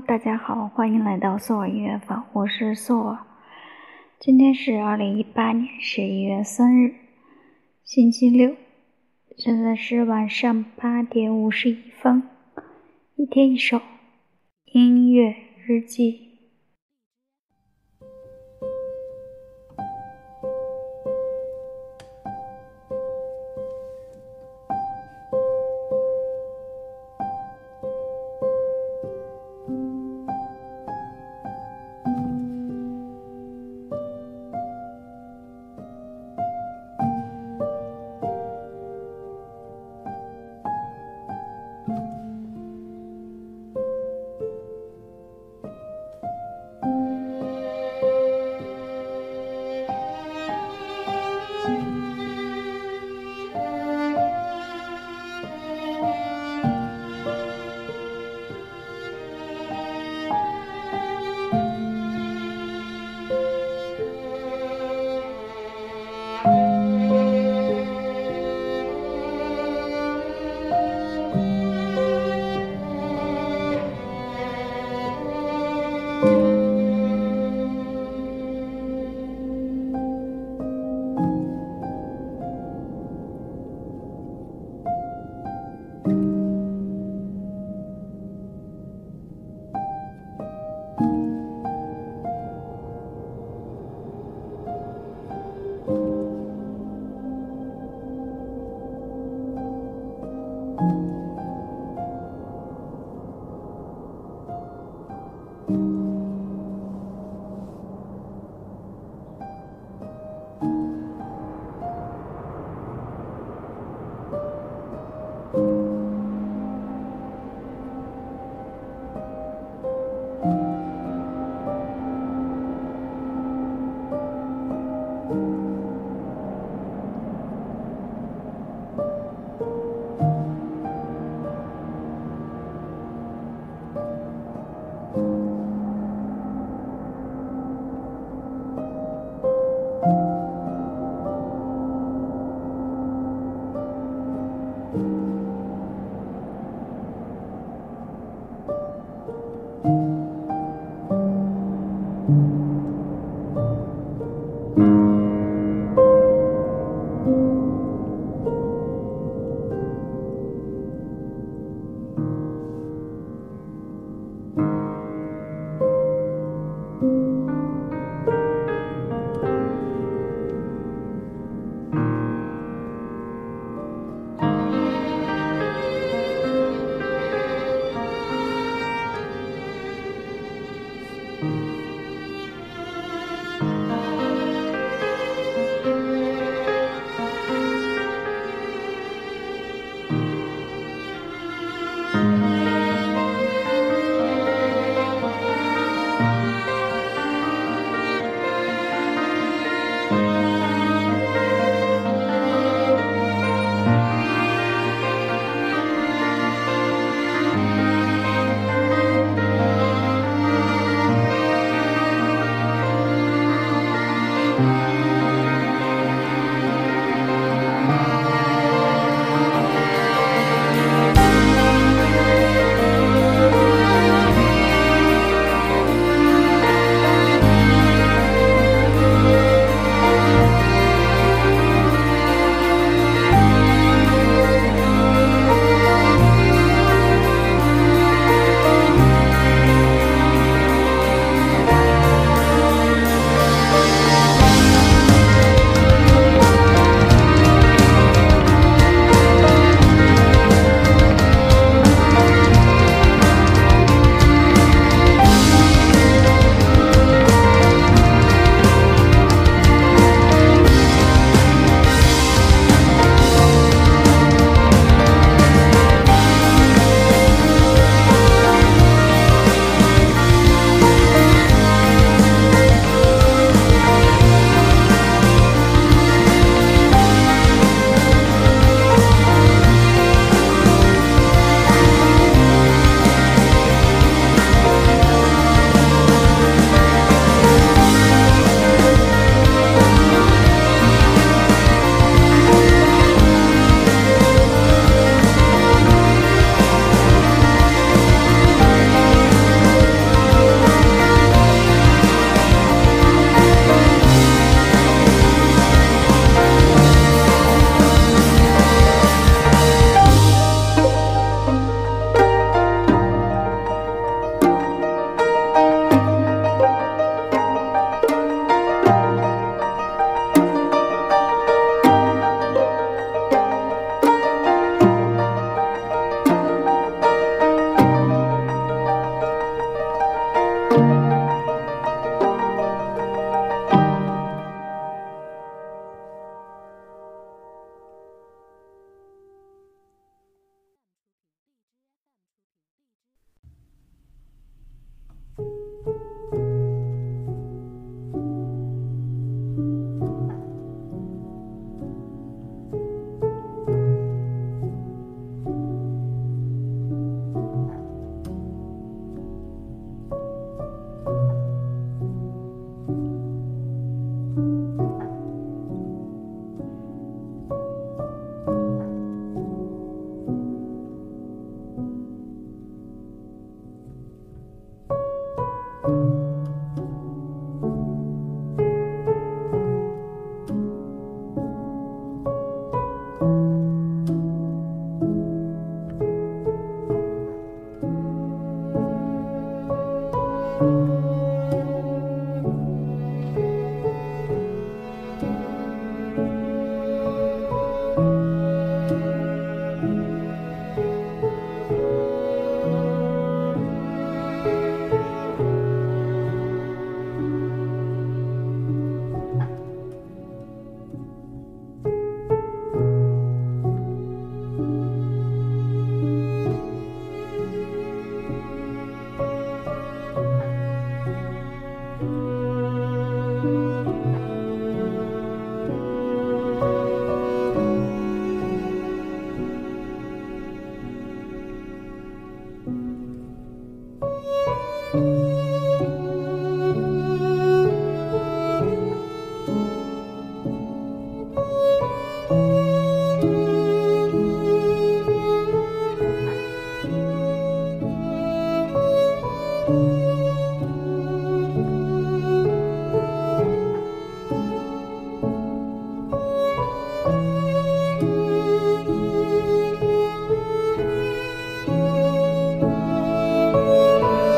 大家好，欢迎来到索尔音乐坊，我是索尔。今天是二零一八年十一月三日，星期六，现在是晚上八点五十一分。一天一首音乐日记。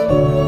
了。